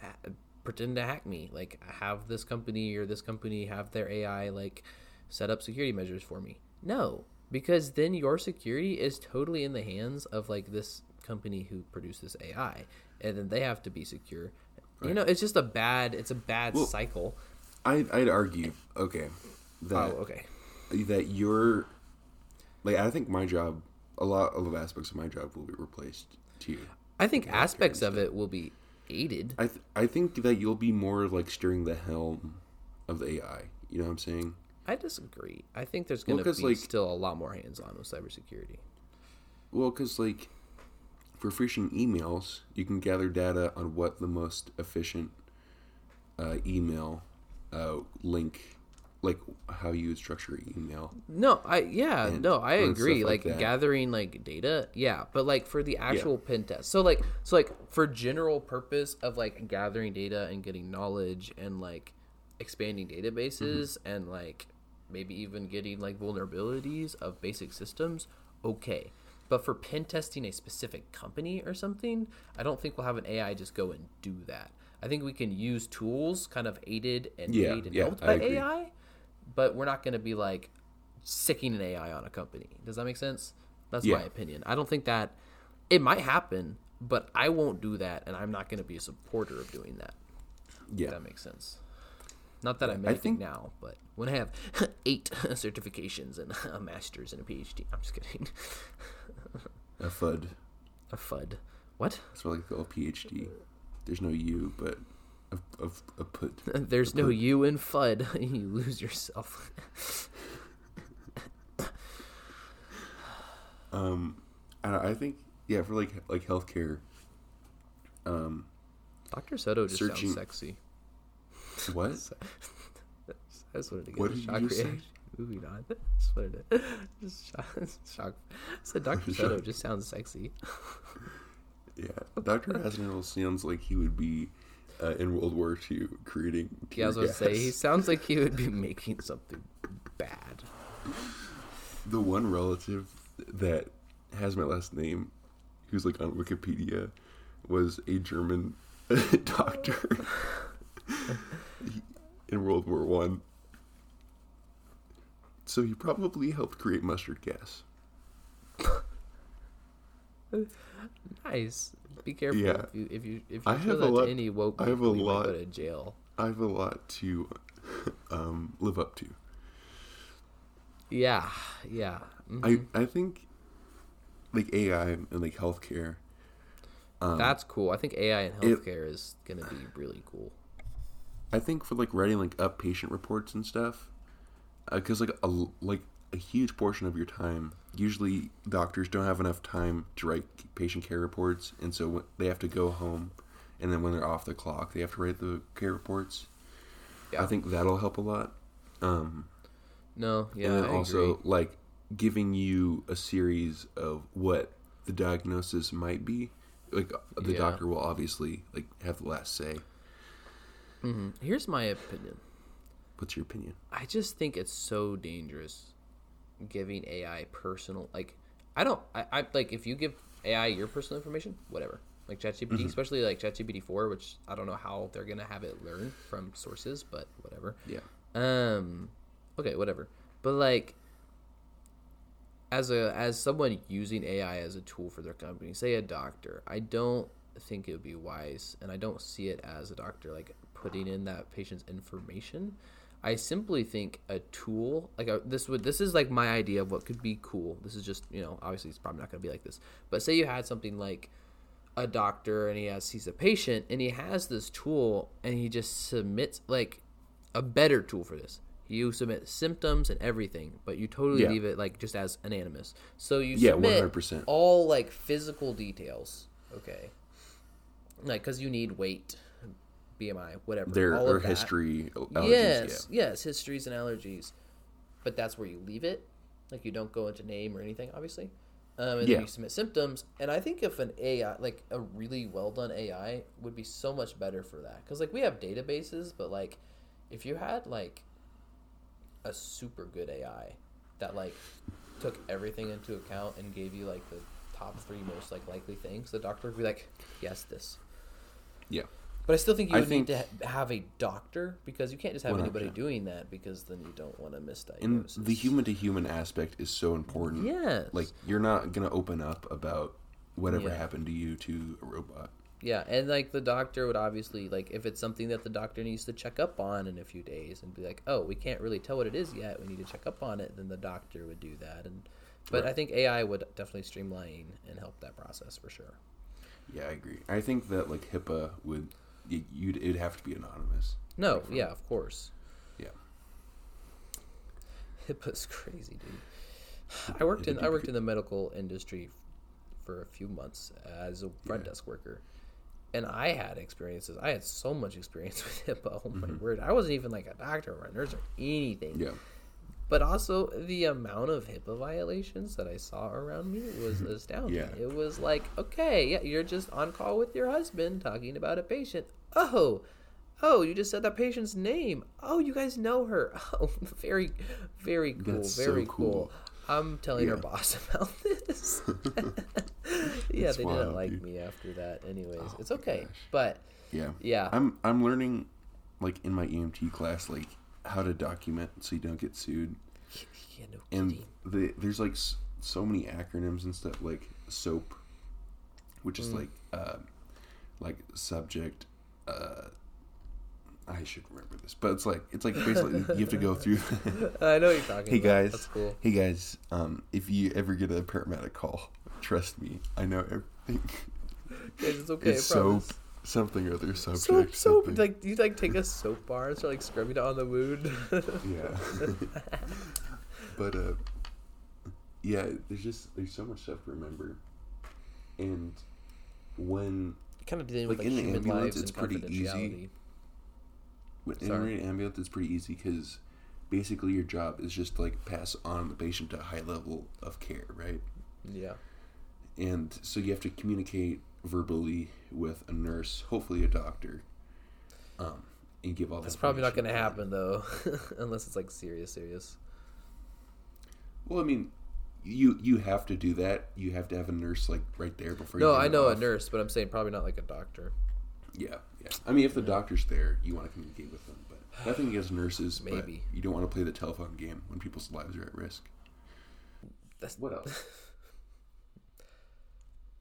ha- pretend to hack me. Like have this company or this company have their ai like set up security measures for me. No because then your security is totally in the hands of like this company who produced this ai and then they have to be secure. You know it's just a bad it's a bad Well, cycle. I I'd argue okay that oh okay. that you're like I think my job a lot of aspects of my job will be replaced too. i think aspects of it will be aided I th- I think that you'll be more like steering the helm of the AI. You know what I'm saying? I disagree. I think there's Well, going to 'cause, be like- still a lot more hands-on with cybersecurity. Well, because like for phishing emails, you can gather data on what the most efficient uh, email uh, link, like how you would structure email. No, I yeah, And- no, I agree. like Like, gathering like data, yeah, but like for the actual pen test. So like so like for general purpose of like gathering data and getting knowledge and like expanding databases Mm-hmm. and like maybe even getting like vulnerabilities of basic systems, okay. But for pen testing a specific company or something, I don't think we'll have an AI just go and do that. I think we can use tools kind of aided and Yeah, made and yeah, helped by. AI, but we're not going to be like sicking an AI on a company. Does that make sense? That's my opinion. I don't think that it might happen, but I won't do that, and I'm not going to be a supporter of doing that. If Yeah, that makes sense. Not that I'm I anything think- now, but when I have eight certifications and a master's and a PhD, I'm just kidding. a FUD. a FUD. What? That's what like the old PhD. There's no U, but a, a, a put. There's no you in FUD. you lose yourself. Um, I, I think yeah for like like healthcare. Um, Dr. Soto just Searching- sounds sexy. what? I just wanted to get What a you shock say? reaction. Moving on. Just wanted to just shock. shock. I said Dr. Soto just sounds sexy. Yeah, Doctor Hasnell sounds like he would be uh, in World War II creating. Yeah, I was to say, he sounds like he would be making something bad. the one relative that has my last name, who's like on Wikipedia, was a German doctor in World War One. So he probably helped create mustard gas. Nice. Be careful Yeah. if you if you if you I a that lot- to any woke I have a you lot- go to jail. I have a lot to um, live up to. Yeah, yeah. Mhm. I I think like AI and like healthcare. Um, That's cool. I think AI in it- healthcare is gonna be really cool. I think for like writing like up patient reports and stuff, because like a like a huge portion of your time, usually doctors don't have enough time to write patient care reports, and so they have to go home, and then when they're off the clock, they have to write the care reports. Yeah. I think that'll help a lot. Um, No, yeah, and then I also agree. like giving you a series of what the diagnosis might be. Like the Yeah. doctor will obviously like have the last say. Mhm. Here's my opinion. What's your opinion? I just think it's so dangerous giving AI personal like I don't I, I like if you give AI your personal information, whatever. Like ChatGPT, Mm-hmm. especially like ChatGPT four, which I don't know how they're gonna have it learn from sources, but whatever. Yeah. Um okay, whatever. But like, as a as someone using AI as a tool for their company, say a doctor, I don't think it would be wise, and I don't see it as a doctor like putting in that patient's information. I simply think a tool like a, this would this is like my idea of what could be cool. This is just you know obviously it's probably not going to be like this, but say you had something like a doctor and he has he's a patient and he has this tool and he just submits like a better tool for this. You submit symptoms and everything, but you totally Yeah. leave it like just as anonymous. So you Yeah, submit 100%. all like physical details. Okay, like because you need weight, BMI, whatever. Their all or history, allergies. Yes, yes, histories and allergies. But that's where you leave it. Like you don't go into name or anything, obviously. Um, and Yeah. then you submit symptoms. And I think if an AI, like a really well done AI, would be so much better for that. Because like we have databases, but like if you had like a super good AI that like took everything into account and gave you like the top three most like likely things, the doctor would be like, yes, this. Yeah. But I still think you would need to ha- have a doctor because you can't just have anybody 100%. doing that because then you don't want to misdiagnose. And the human to human aspect is so important. Yes. Like you're not gonna open up about whatever Yeah. happened to you to a robot. Yeah, and like the doctor would obviously like if it's something that the doctor needs to check up on in a few days and be like, "Oh, we can't really tell what it is yet. We need to check up on it." Then the doctor would do that and but I think AI would definitely streamline and help that process for sure. Yeah, I agree. I think that like HIPAA would you'd it'd have to be anonymous. No, yeah, of course. Yeah. HIPAA's crazy, dude. I worked in I worked in the medical industry for a few months as a front Yeah. desk worker, and I had experiences. I had so much experience with HIPAA. Oh my Mm-hmm. word! I wasn't even like a doctor or a nurse or anything. Yeah. But also the amount of HIPAA violations that I saw around me was astounding. Yeah. It was like, okay, yeah, you're just on call with your husband talking about a patient. Oh, oh, you just said that patient's name. Oh, you guys know her. Oh, very, very cool. That's so very cool. cool. I'm telling her boss about this. yeah, they wild, didn't like dude. me after that. Anyways, Oh it's okay. gosh. But Yeah. yeah, I'm I'm learning like in my EMT class like how to document so you don't get sued. yeah, no And the, there's like so many acronyms and stuff like SOAP, which Mm. is like uh, like subject. Uh, I should remember this, but it's like it's like basically you have to go through. I know what you're talking hey about. guys, That's cool. hey guys, um, if you ever get a paramedic call, trust me, I know everything. Guys, it's okay. it's soap, something or other subject. soap, soap. something. Like you like take a soap bar and start like scrubbing it on the wound. Yeah. but uh yeah, there's just there's so much stuff to remember. And when kind of dealing with Like, like in the human ambulance, lives it's pretty easy. when in an ambulance it's pretty easy because basically your job is just like pass on the patient to a high level of care, right? Yeah. And so you have to communicate verbally with a nurse, hopefully a doctor, um, and give all that. That's probably not going to happen though, unless it's like serious, serious. Well, I mean, you you have to do that. You have to have a nurse like right there before. you No, hand I know a nurse, but I'm saying probably not like a doctor. Yeah, yeah. I mean, if the doctor's there, you want to communicate with them. But nothing against nurses. but Maybe. you don't want to play the telephone game when people's lives are at risk. That's What else?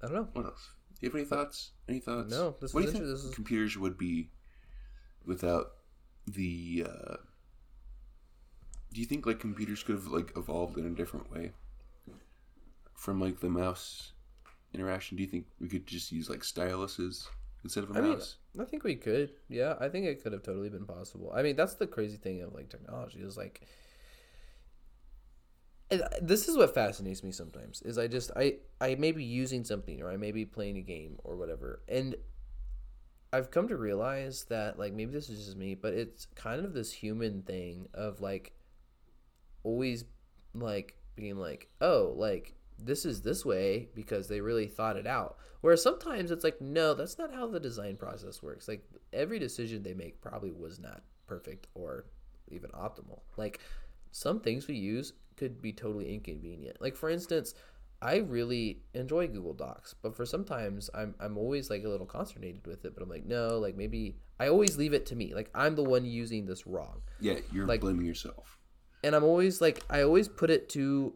I don't know. What else? Do you have any thoughts? Any thoughts? No, this what do you think is- computers would be without the? Uh, do you think like computers could have like evolved in a different way from like the mouse interaction? Do you think we could just use like styluses instead of a I mean, mouse? I think we could. Yeah, I think it could have totally been possible. I mean, that's the crazy thing of like technology is like this is what fascinates me sometimes is I just I I may be using something or I may be playing a game or whatever and I've come to realize that like maybe this is just me but it's kind of this human thing of like always like being like oh like this is this way because they really thought it out. Whereas sometimes it's like no that's not how the design process works. Like every decision they make probably was not perfect or even optimal. Like some things we use could be totally inconvenient. Like for instance, I really enjoy Google Docs, but for sometimes I'm I'm always like a little consternated with it, but I'm like, no, like maybe I always leave it to me. Like I'm the one using this wrong. Yeah, you're like- blaming yourself. and I'm always like I always put it to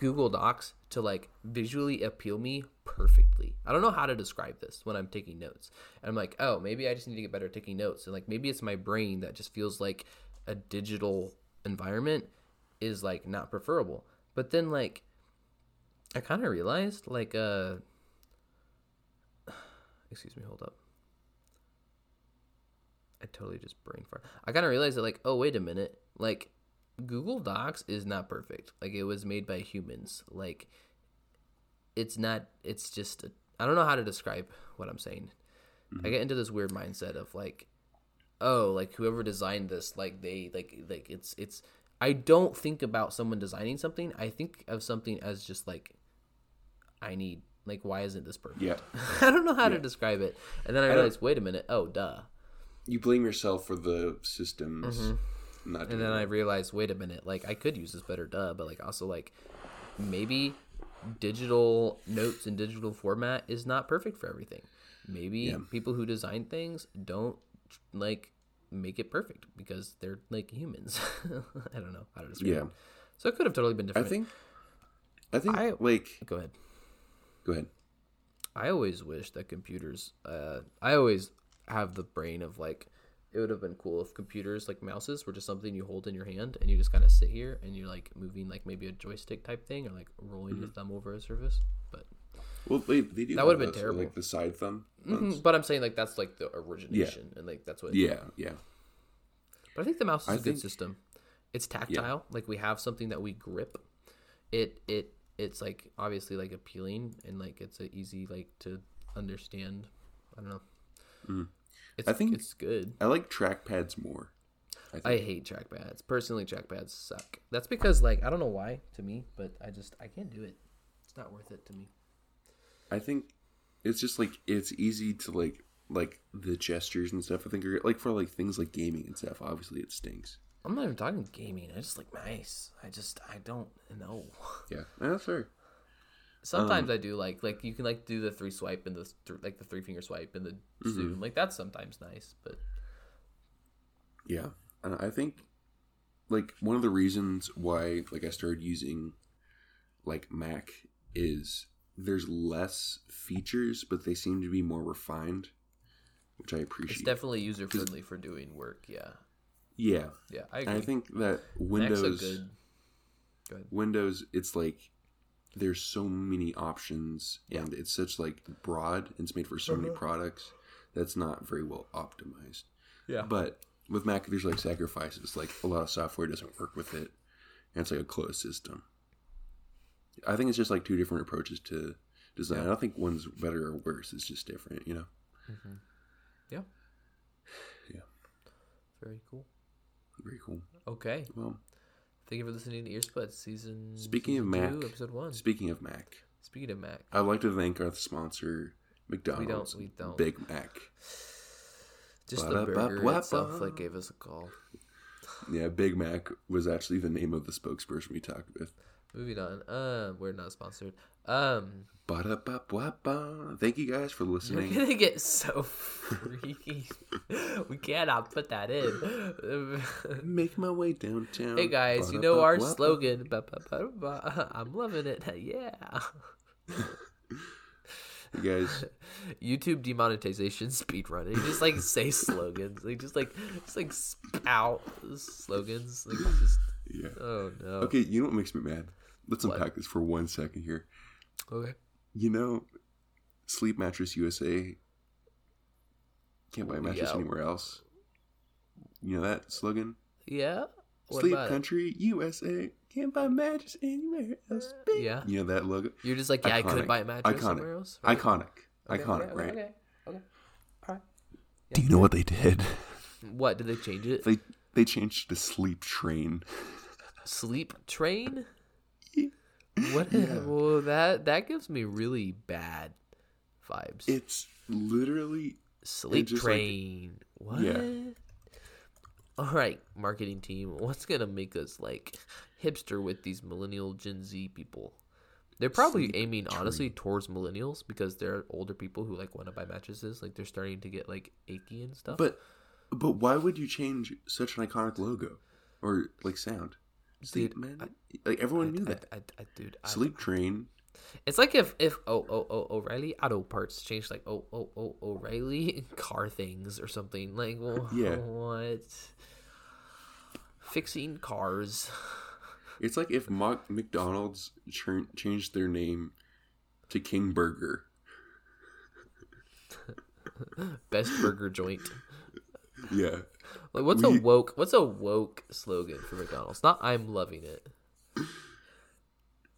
Google Docs to like visually appeal me perfectly. I don't know how to describe this when I'm taking notes. And I'm like, oh, maybe I just need to get better at taking notes. And like maybe it's my brain that just feels like a digital environment is like not preferable. But then like I kind of realized like uh excuse me, hold up. I totally just brain fart. I kind of realized that like, oh wait a minute, like Google Docs is not perfect. Like it was made by humans. Like it's not. It's just. I don't know how to describe what I'm saying. I get into this weird mindset of like, oh, like whoever designed this, like they like like it's it's. I don't think about someone designing something. I think of something as just like, I need like why isn't this perfect? Yeah. I don't know how to describe it. And then I don't- realized, wait a minute. Oh, duh. You blame yourself for the systems Mm-hmm. and then I realized, wait a minute, like I could use this better, duh. But like also like maybe digital notes in digital format is not perfect for everything. Maybe Yeah. people who design things don't like make it perfect because they're like humans. I don't know how to describe Yeah. it. So it could have totally been different. I think. I think I- like Go ahead. go ahead. I always wish that computers. Uh, I always have the brain of like, it would have been cool if computers like mouses were just something you hold in your hand and you just kind of sit here and you're like moving like maybe a joystick type thing or like rolling your thumb over a surface. But Well, they, they do That would've been terrible. Like the side thumb. Mhm, but I'm saying like that's like the origination and like that's what. Yeah, yeah. But I think the mouse is I a good system. It's tactile. Like we have something that we grip. It it it's like obviously like appealing and like it's a easy like to understand. I don't know. It's, Mm. I think- it's good. I like trackpads more. I think. I hate trackpads. Personally, trackpads suck. That's because like I don't know why to me, but I just I can't do it. It's not worth it to me. I think it's just like it's easy to like like the gestures and stuff. I think are like for like things like gaming and stuff. Obviously, it stinks. I'm not even talking gaming. I just like mice. I just I don't know. Yeah, that's fair. Sometimes Um, I do like like you can like do the three swipe and the th- like the three finger swipe and the Mm-hmm. zoom. Like that's sometimes nice, but Yeah, and I think like one of the reasons why like I started using like Mac is there's less features, but they seem to be more refined, which I appreciate. it's definitely user friendly for doing work. Yeah, yeah, yeah, I agree. I think that Windows a good. Go ahead. Windows, it's like there's so many options and it's such like broad and it's made for so many uh-huh. products that's not very well optimized. Yeah. But with Mac, there's like sacrifices. Like a lot of software doesn't work with it, and it's like a closed system. I think it's just like two different approaches to design. I don't think one's better or worse. It's just different, you know. Mm-hmm. Yeah. Yeah. Very cool. Very cool. Okay. Well, Thank you for listening to Earspuds season. Speaking of season two, episode one. speaking of Mac, Speaking of Mac, I'd like to thank our sponsor, McDonald's. we don't. We don't. Big Mac. just the burger itself like gave us a call. Yeah, Big Mac was actually the name of the spokesperson we talked with. Moving on. Uh, we're not sponsored. Um. Thank you guys for listening. we're gonna get so freaky. we cannot put that in. Make my way downtown. hey guys, you know our slogan. I'm loving it. Yeah. You guys, YouTube demonetization speedrun. You just like say slogans. Like just like just like spout slogans. Like just yeah. oh no. Okay, you know what makes me mad? Let's What? unpack this for one second here. Okay. You know, Sleep Mattress USA can't buy a mattress Yeah. anywhere else. You know that slogan? Yeah. What Sleep about it? Country USA can't buy a mattress anywhere else. Uh, yeah. You know that logo? You're just like yeah, I Iconic. could buy a mattress Iconic. somewhere else. Right? Iconic. Okay, Iconic, okay, right? Okay. Okay. All right. Do you know what they did? What did they change it? They they changed to Sleep Train. Sleep train? What? Well, that that gives me really bad vibes. It's literally Sleep just like- train. what? Yeah. All right, marketing team. What's gonna make us like hipster with these millennial Gen Z people? They're probably Sleep aiming honestly towards millennials because they're older people who like want to buy mattresses. Like they're starting to get like achy and stuff. But but why would you change such an iconic logo? or like sound. Sleep Dude, man. like everyone I, knew I- that. I, I, dude, I- Sleep train. It's like if if oh oh oh O'Reilly Auto Parts changed like oh oh oh O'Reilly Car Things or something like well, Yeah. what fixing cars. It's like if Mo- McDonald's ch- changed their name to King Burger. Best burger joint. Yeah. Like what's We- a woke what's a woke slogan for McDonald's? Not I'm loving it.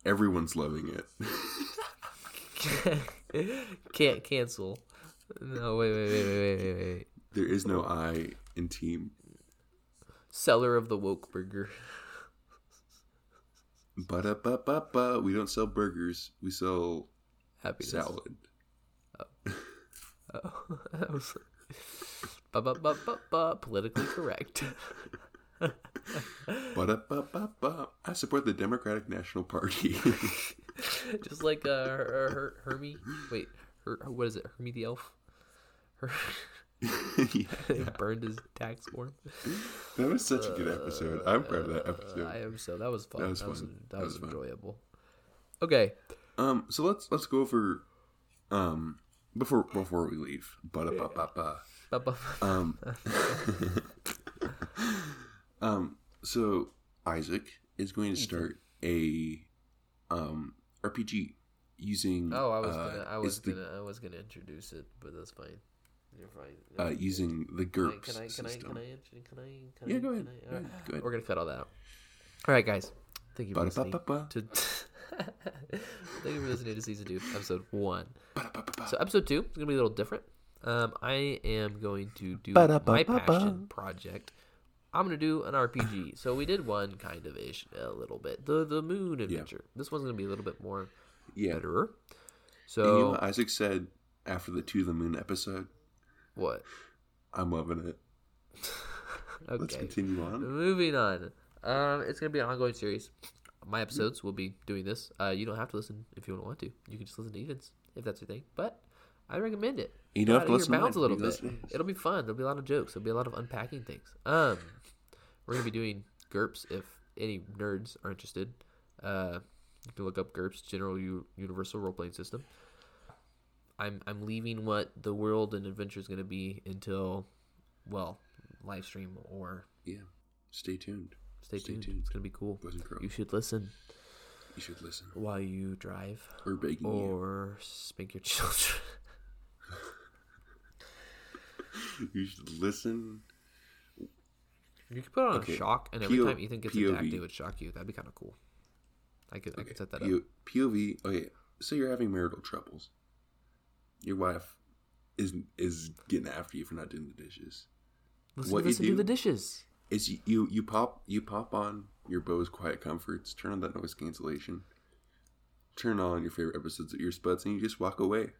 Everyone's loving it. Can't cancel. No wait wait wait wait wait wait wait. There is no I in team. Seller of the woke burger. But up up up up. We don't sell burgers. We sell Happiness. salad. Oh, oh that was ba ba ba ba ba politically correct. I support the Democratic National Party. Just like uh, her, her, Hermie. Wait, her, what is it? Hermie the elf. Her, yeah. burned his tax form. That was such a good episode. I'm proud of that episode. I am so. That was fun. That was That was, fun. that That was was fun. enjoyable. Okay. Um, so let's let's go over um before before we leave. But up. Ba- ba- Um, um, so Isaac is going to start a um RPG using Oh, I was uh, gonna. I was gonna. I was gonna introduce it, but that's fine. You're fine. uh using the? GURPS Can I? Can I? system. Can I? Can I? Can Yeah, I- go ahead. can I- Go. Go ahead. We're gonna cut all that out. All right, guys. Thank you for listening to. Thank you for listening to season two, episode one. So episode two is gonna be a little different. Um, I am going to do my passion project. I'm gonna do an RPG. So we did one kind of ish, a little bit. The the Moon Adventure. This one's gonna be a little bit more yeah. betterer. And you know So Isaac said after the To the Moon episode? what? I'm loving it. Let's continue on. Moving on. Um, it's gonna be an ongoing series. My episodes will be doing this. Uh, you don't have to listen if you don't want to. You can just listen to Ethan's if that's your thing. But I recommend it. You don't have to listen your to bounds a little bit. listen to his. It'll be fun. There'll be a lot of jokes. There'll be a lot of unpacking things. Um, we're gonna be doing GURPS if any nerds are interested. Uh, you can look up GURPS, General U- Universal Role Playing System. I'm I'm leaving what the world and adventure is gonna be until, well, live stream or Yeah. Stay tuned. Stay, Stay tuned. tuned. It's gonna be cool. Boys and girls. You should listen You should listen. while you drive We're begging you. or spank your children. You should listen. you could put on Okay. shock, and every PO time Ethan gets POV. attacked, it would shock you. That'd be kind of cool. I could I could set that P- up. POV. Okay. So you're having marital troubles. Your wife is is getting after you for not doing the dishes. Listen, what you listen to do- the dishes. Is you, you you pop you pop on your Bose Quiet Comforts, turn on that noise cancellation, turn on your favorite episodes of Earspuds, and you just walk away.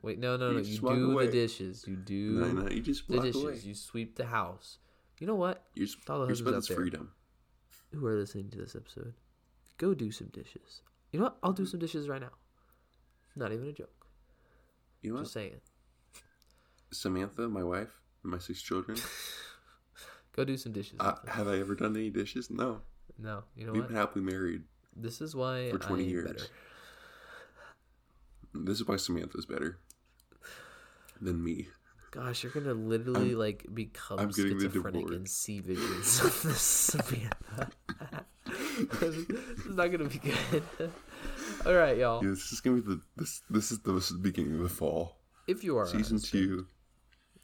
Wait, no, no, You no. You do away. the dishes. You do No, no, you just the dishes. away. You sweep the house. You know what? Your, sp- all the husbands out is there. freedom. Who are listening to this episode? Go do some dishes. You know what? I'll do some dishes right now. Not even a joke. You know what? Just saying. Samantha, my wife, and my six children. Go do some dishes. uh, have I ever done any dishes? No. no, you know We've what? been happily married. This is why for 20 I years. better. This is why Samantha's better than me. Gosh, you're gonna literally like become I'm schizophrenic and see visions of this Samantha. this is not gonna be good. All right, y'all. Yeah, this is gonna be the this this is the, this is the beginning of the fall. If you are Season husband two.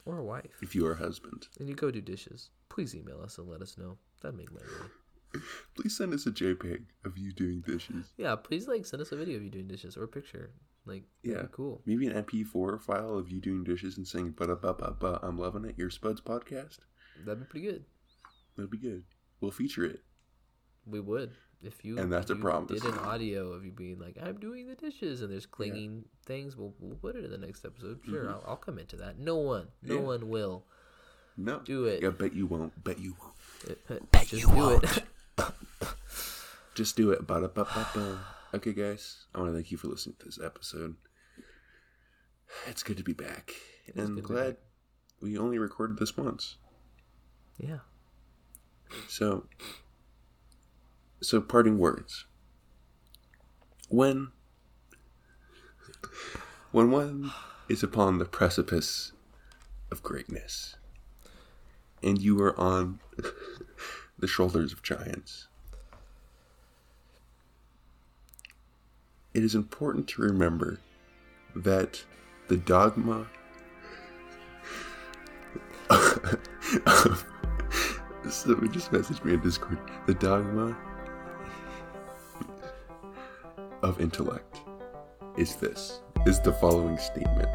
or a wife If you are a husband, and you go do dishes, please email us and let us know. That'd make my day. please send us a JPEG of you doing dishes. Yeah, please like send us a video of you doing dishes or a picture. Like, Yeah, cool. Maybe an MP4 file of you doing dishes and saying "ba ba ba ba." I'm loving it. Earspuds podcast. That'd be pretty good. That'd be good. We'll feature it. We would if you And that's a you promise. Did an audio of you being like, "I'm doing the dishes," and there's clinging things. We'll, we'll put it in the next episode. Sure, mm-hmm. I'll, I'll come into that. No one, no Mm-hmm. Yeah. one will No, do it. Yeah, bet you won't. Bet you won't. Eh, eh, bet Just do it. Just do it. Ba ba ba ba. Okay, guys. I want to thank you for listening to this episode. It's good to be back, is and glad we only recorded this once. yeah. So, so parting words. When, when one is upon the precipice of greatness, and you are on the shoulders of giants, it is important to remember that the dogma Someone just messaged me in Discord. The dogma of intellect is this is the following statement.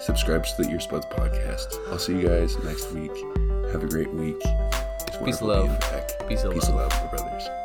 Subscribe to the Earspuds podcast. I'll see you guys next week. Have a great week. It's Peace love. Peace of Peace love. of love, brothers.